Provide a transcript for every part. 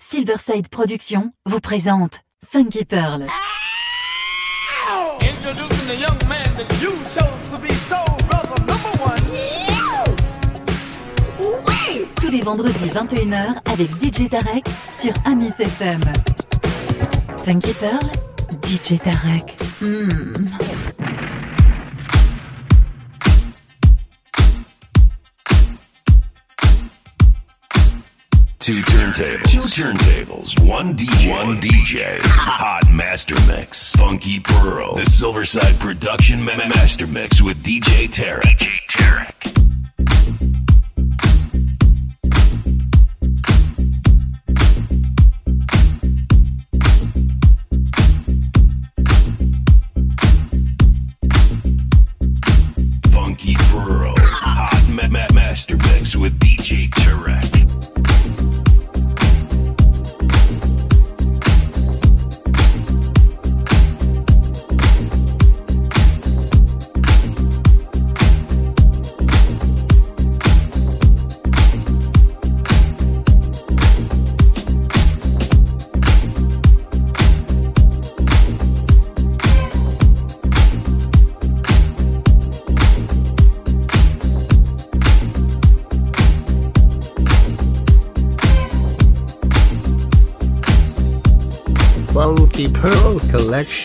Silverside Productions vous présente Funky Pearl. Introducing the young man that you chose to be soul brother number one. Tous les vendredis 21h avec DJ Tarek sur Amis FM. Funky Pearl, DJ Tarek. Hmm. Two turntables. Two turntables. One DJ. One DJ. Hot Master Mix. Funky Pearl. The Silverside Production Ma- Master Mix with DJ Tarek. DJ Tarek.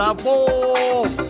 labor.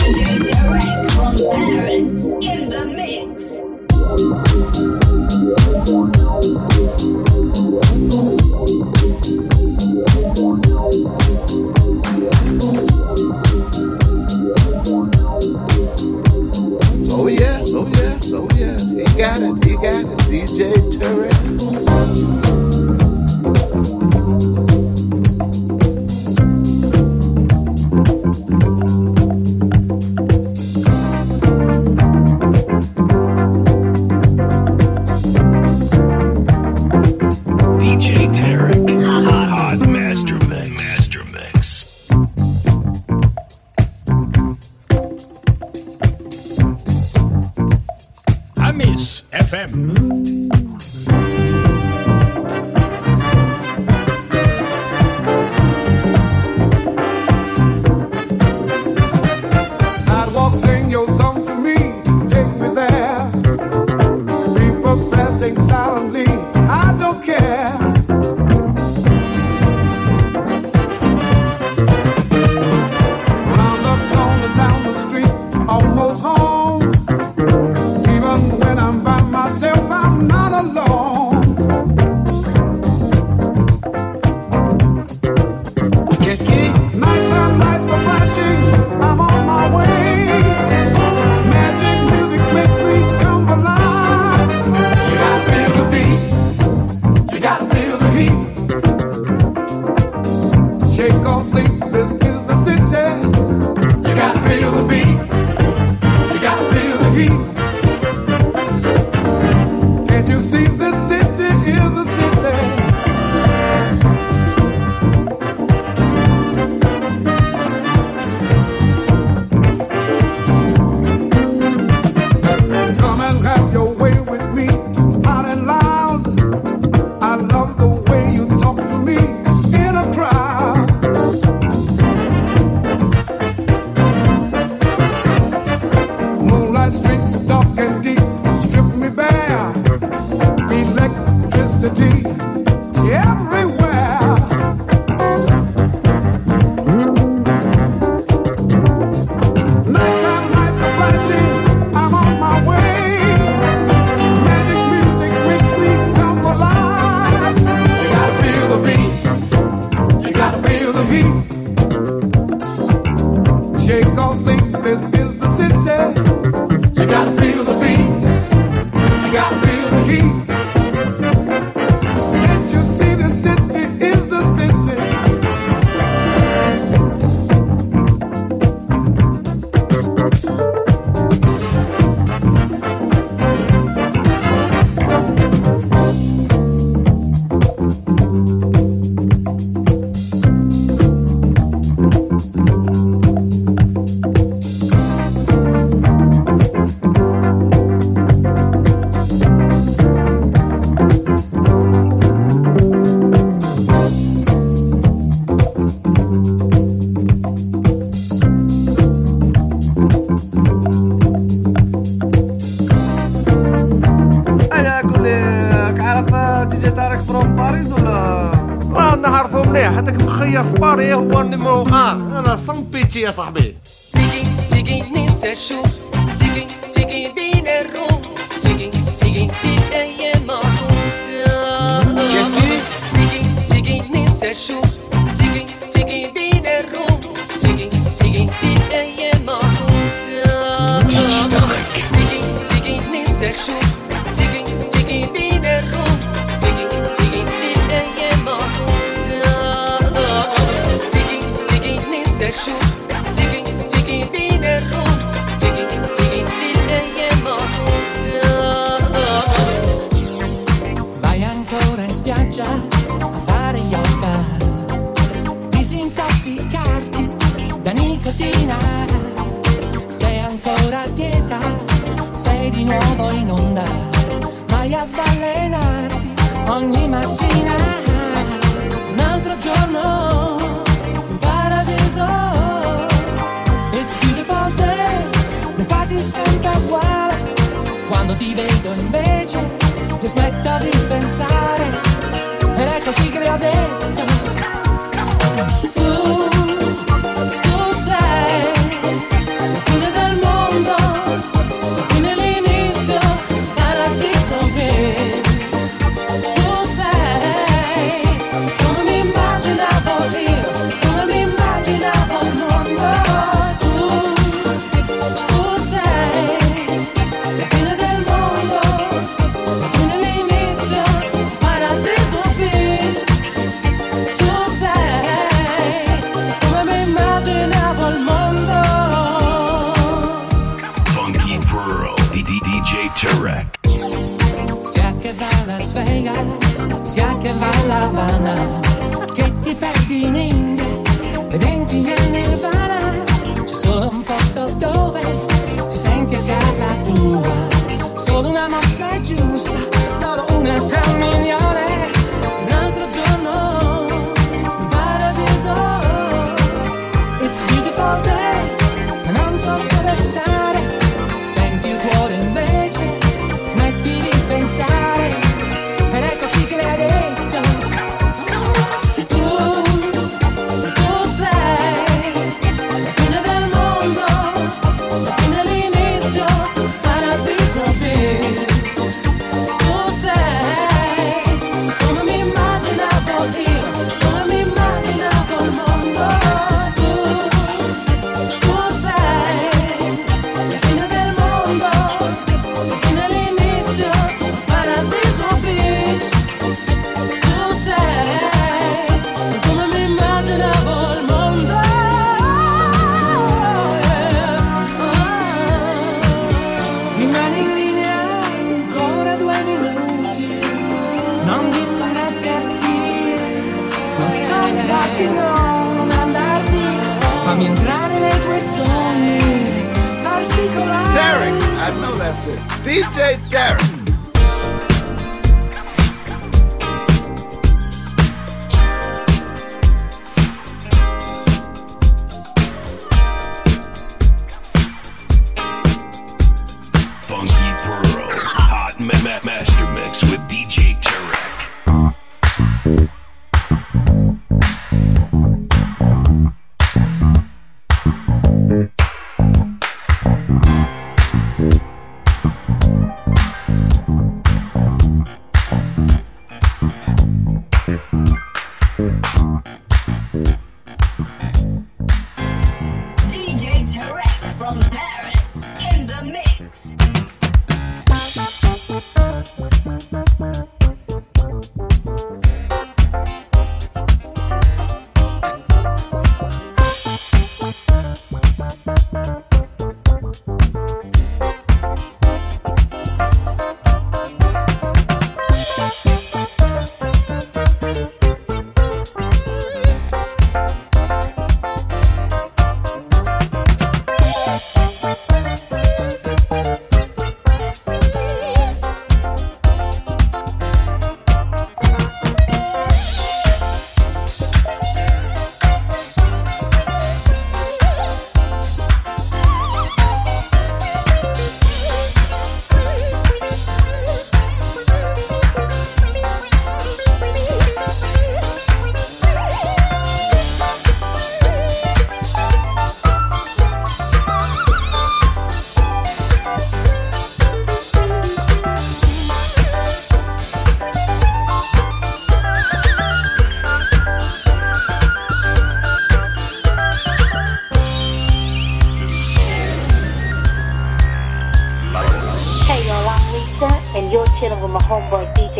بيتشي يا صاحبي تيجي تيجي ننسى شو تيجي تيجي بين الروم تيجي تيجي في اي مغلوب تيجي تيجي ننسى شو ti vedo invece, mi smetta di pensare, ed è così che la detto.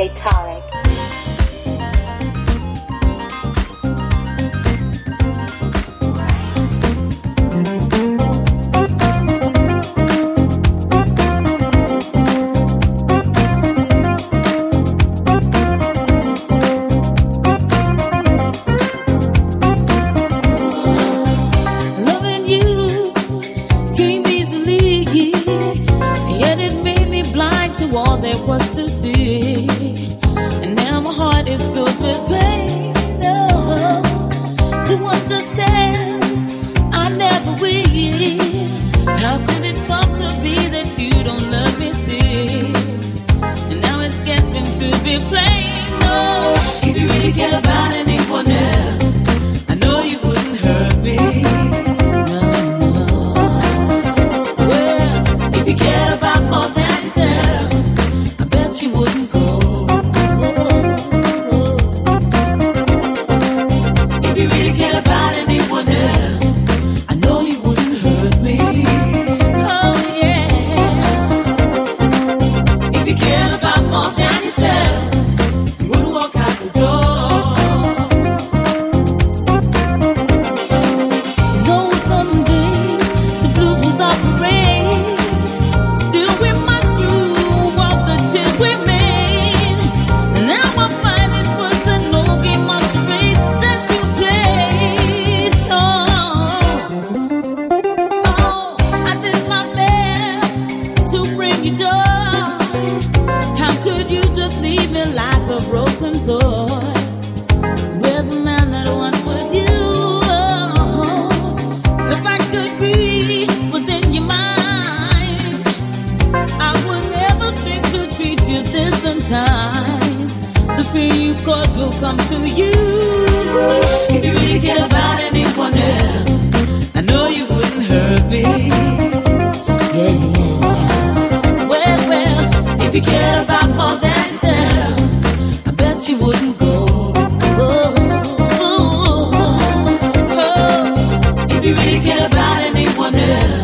DJ you How could you just leave me like a broken toy with the man that once was you? Oh. If I could be was in your mind, I would never think to treat you this unkind. The pain you caused will come to you. If you really care about anyone else, I know you wouldn't hurt me. Yeah. If you cared about more than that, I bet you wouldn't go. Oh, oh, oh, if you really cared about anyone else.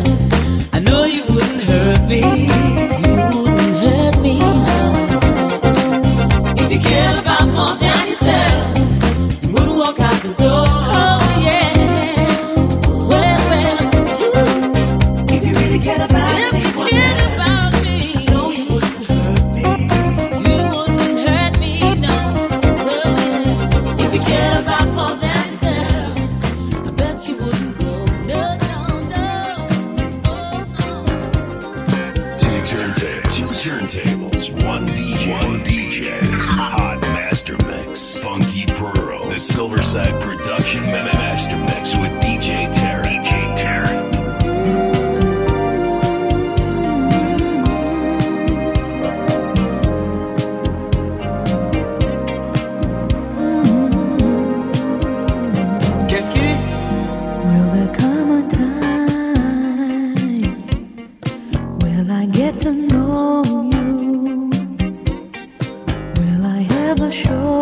never sure.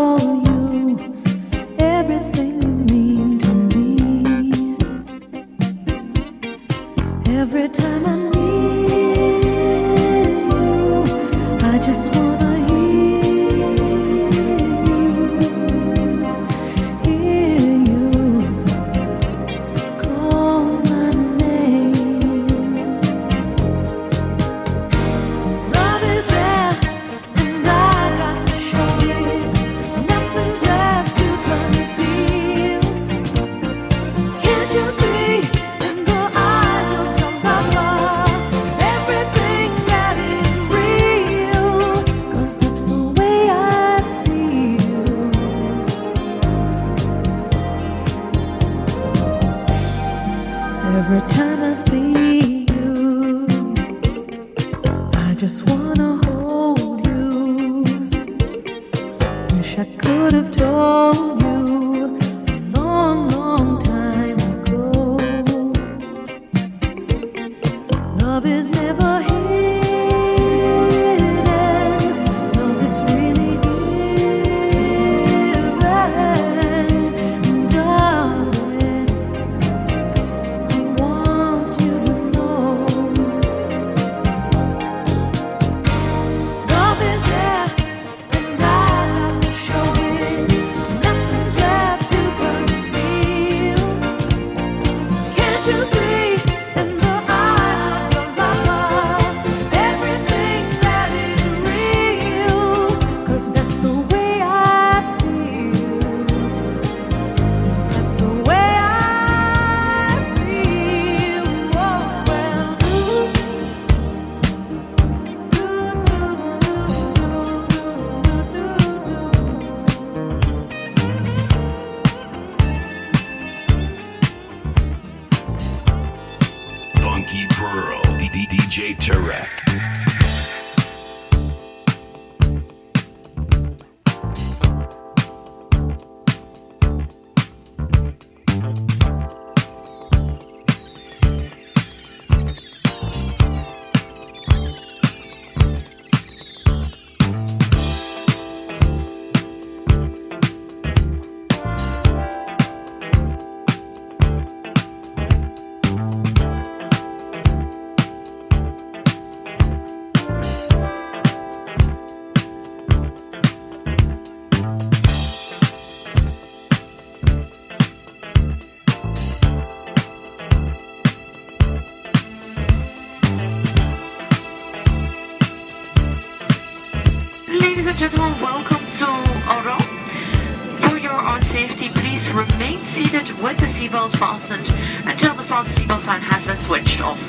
proceeded with the seatbelt fastened until the fasten seatbelt sign has been switched off.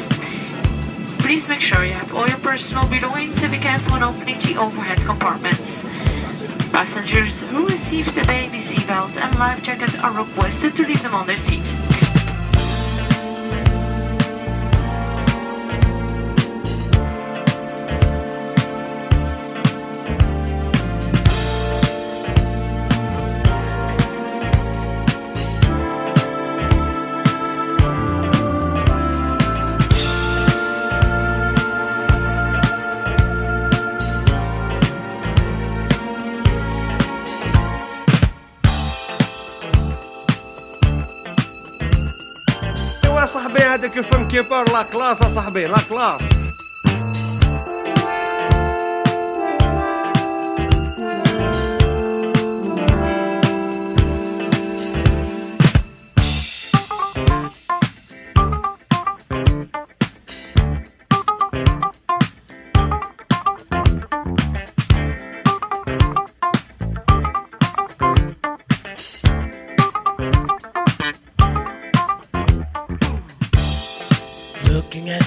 Please make sure you have all your personal belongings in you cab when opening the overhead compartments. Passengers who received the baby seatbelt and life jacket are requested to leave them on their seat. كيبر لا كلاس اصاحبي لا كلاس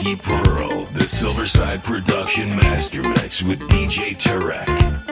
Pearl, the Silverside Production Master Mix with DJ Tarek.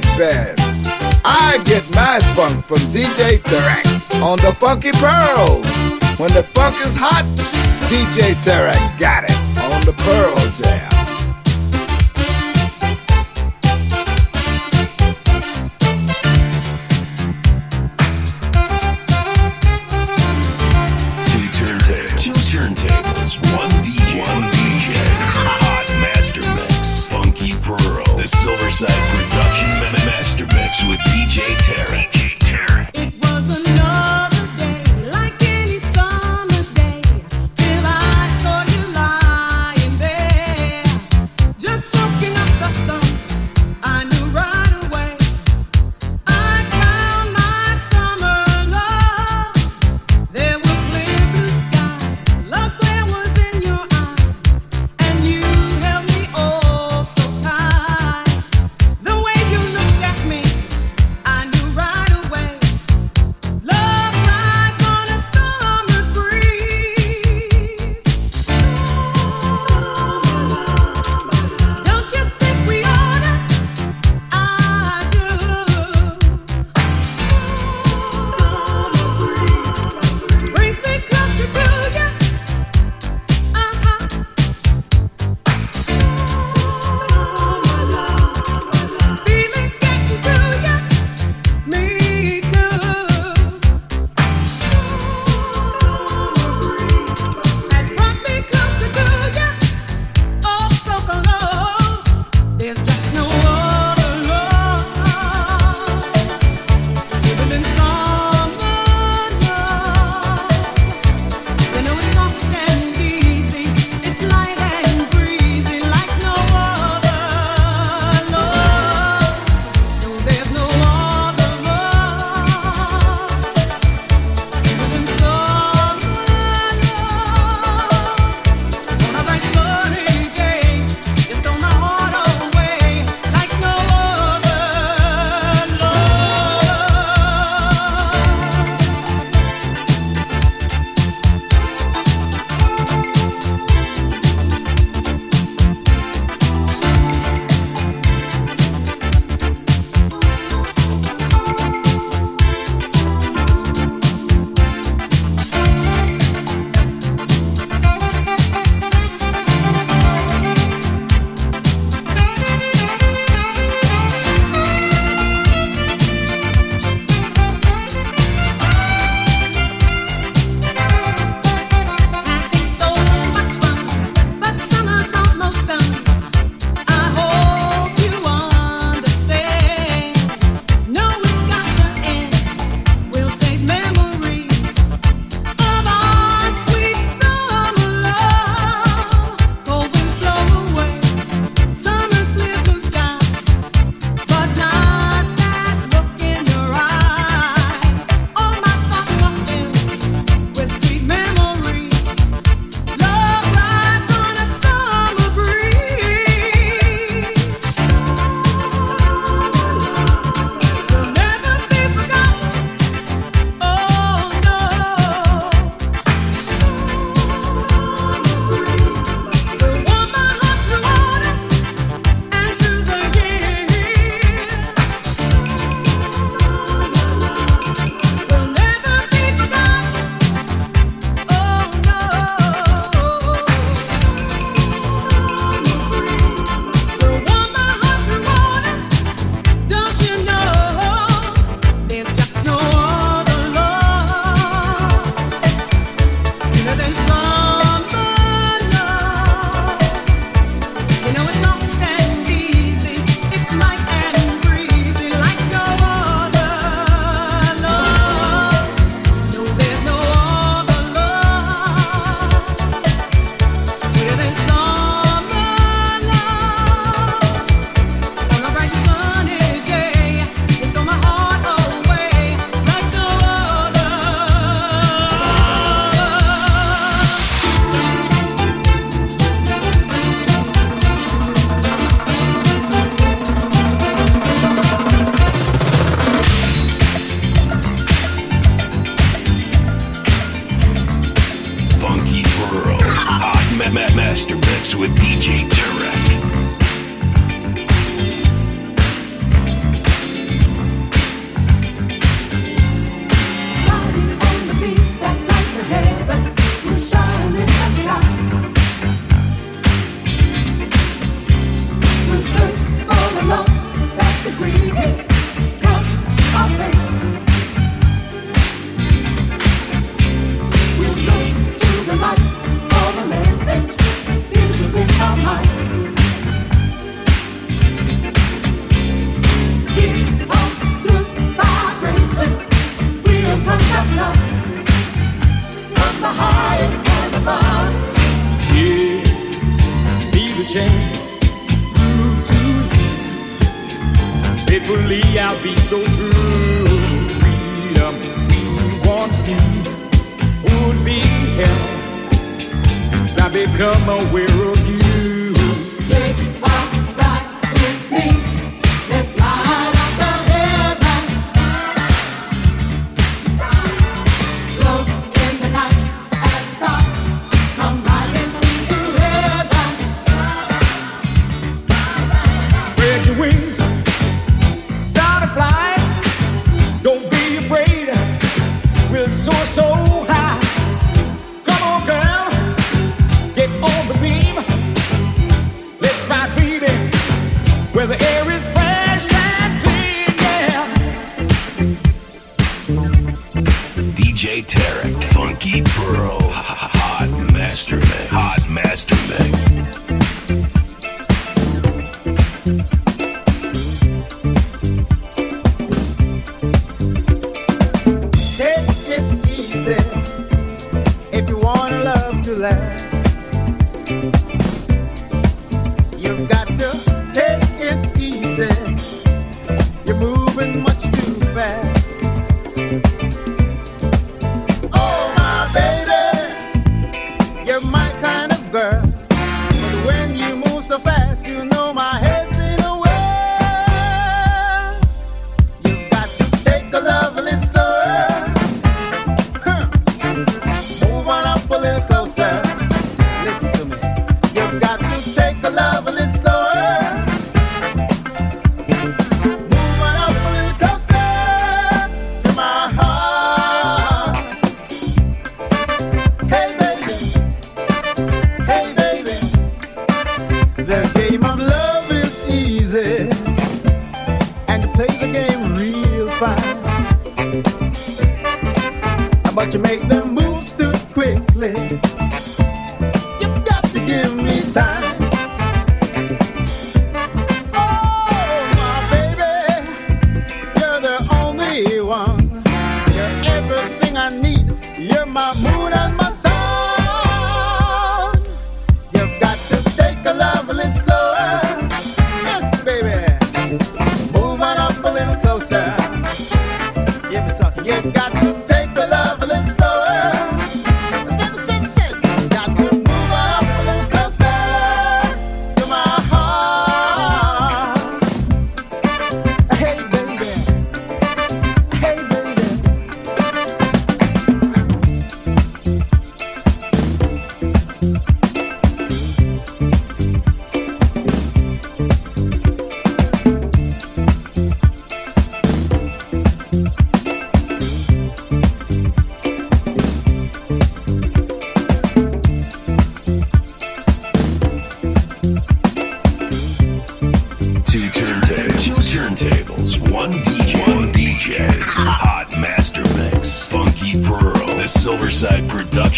black band. I get my funk from DJ Tarek on the Funky Pearls. When the funk is hot, DJ Tarek got it on the Pearl Jam. so fast.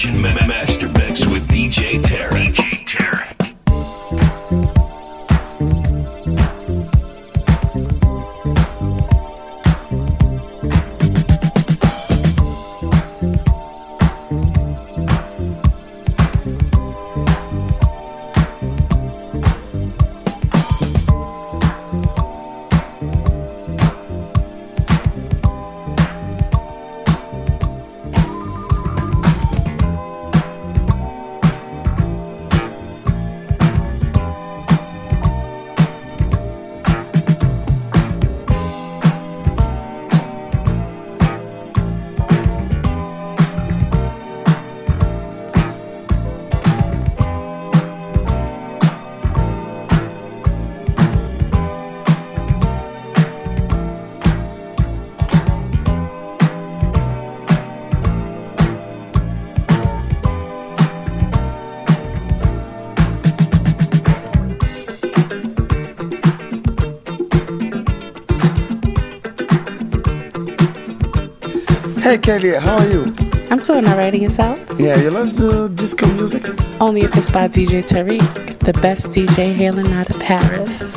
Session Mix. Hey, Kelly, how are you? I'm doing alright yourself. Yeah, you love the disco music? Only if it's by DJ Tarek, the best DJ hailing out of Paris.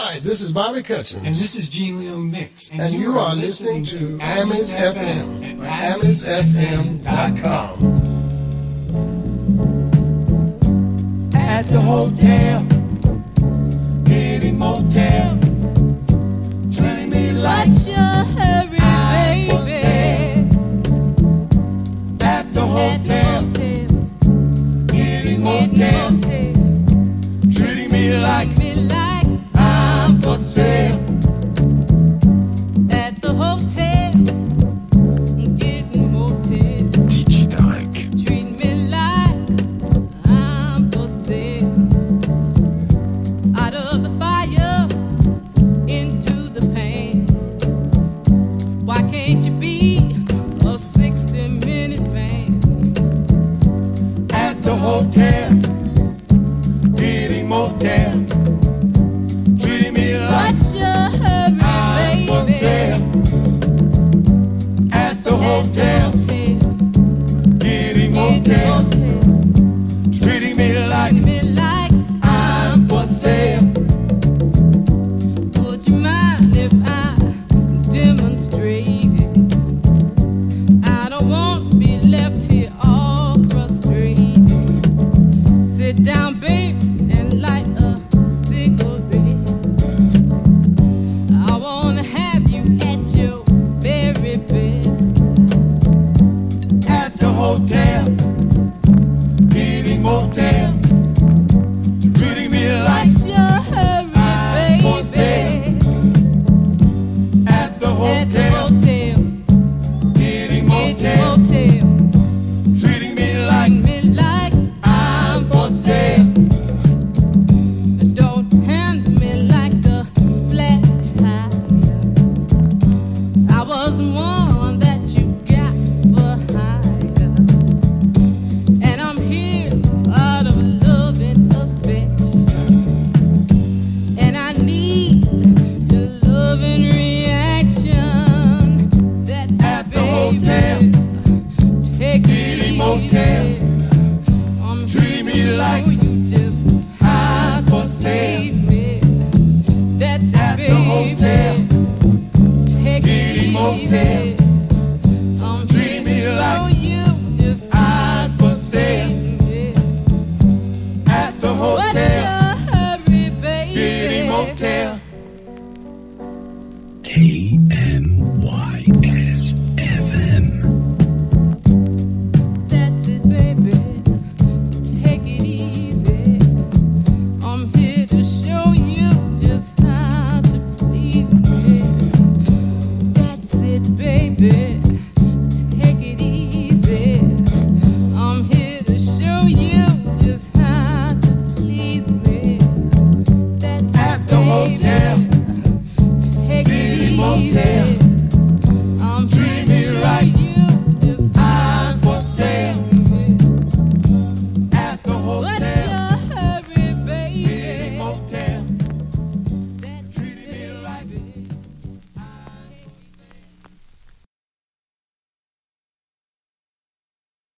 Hi, this is Bobby Cutchins. And this is Gene Leon Mix. And, and you, you, are, are listening, listening, to Amis FM at AmisFM.com. At the hotel.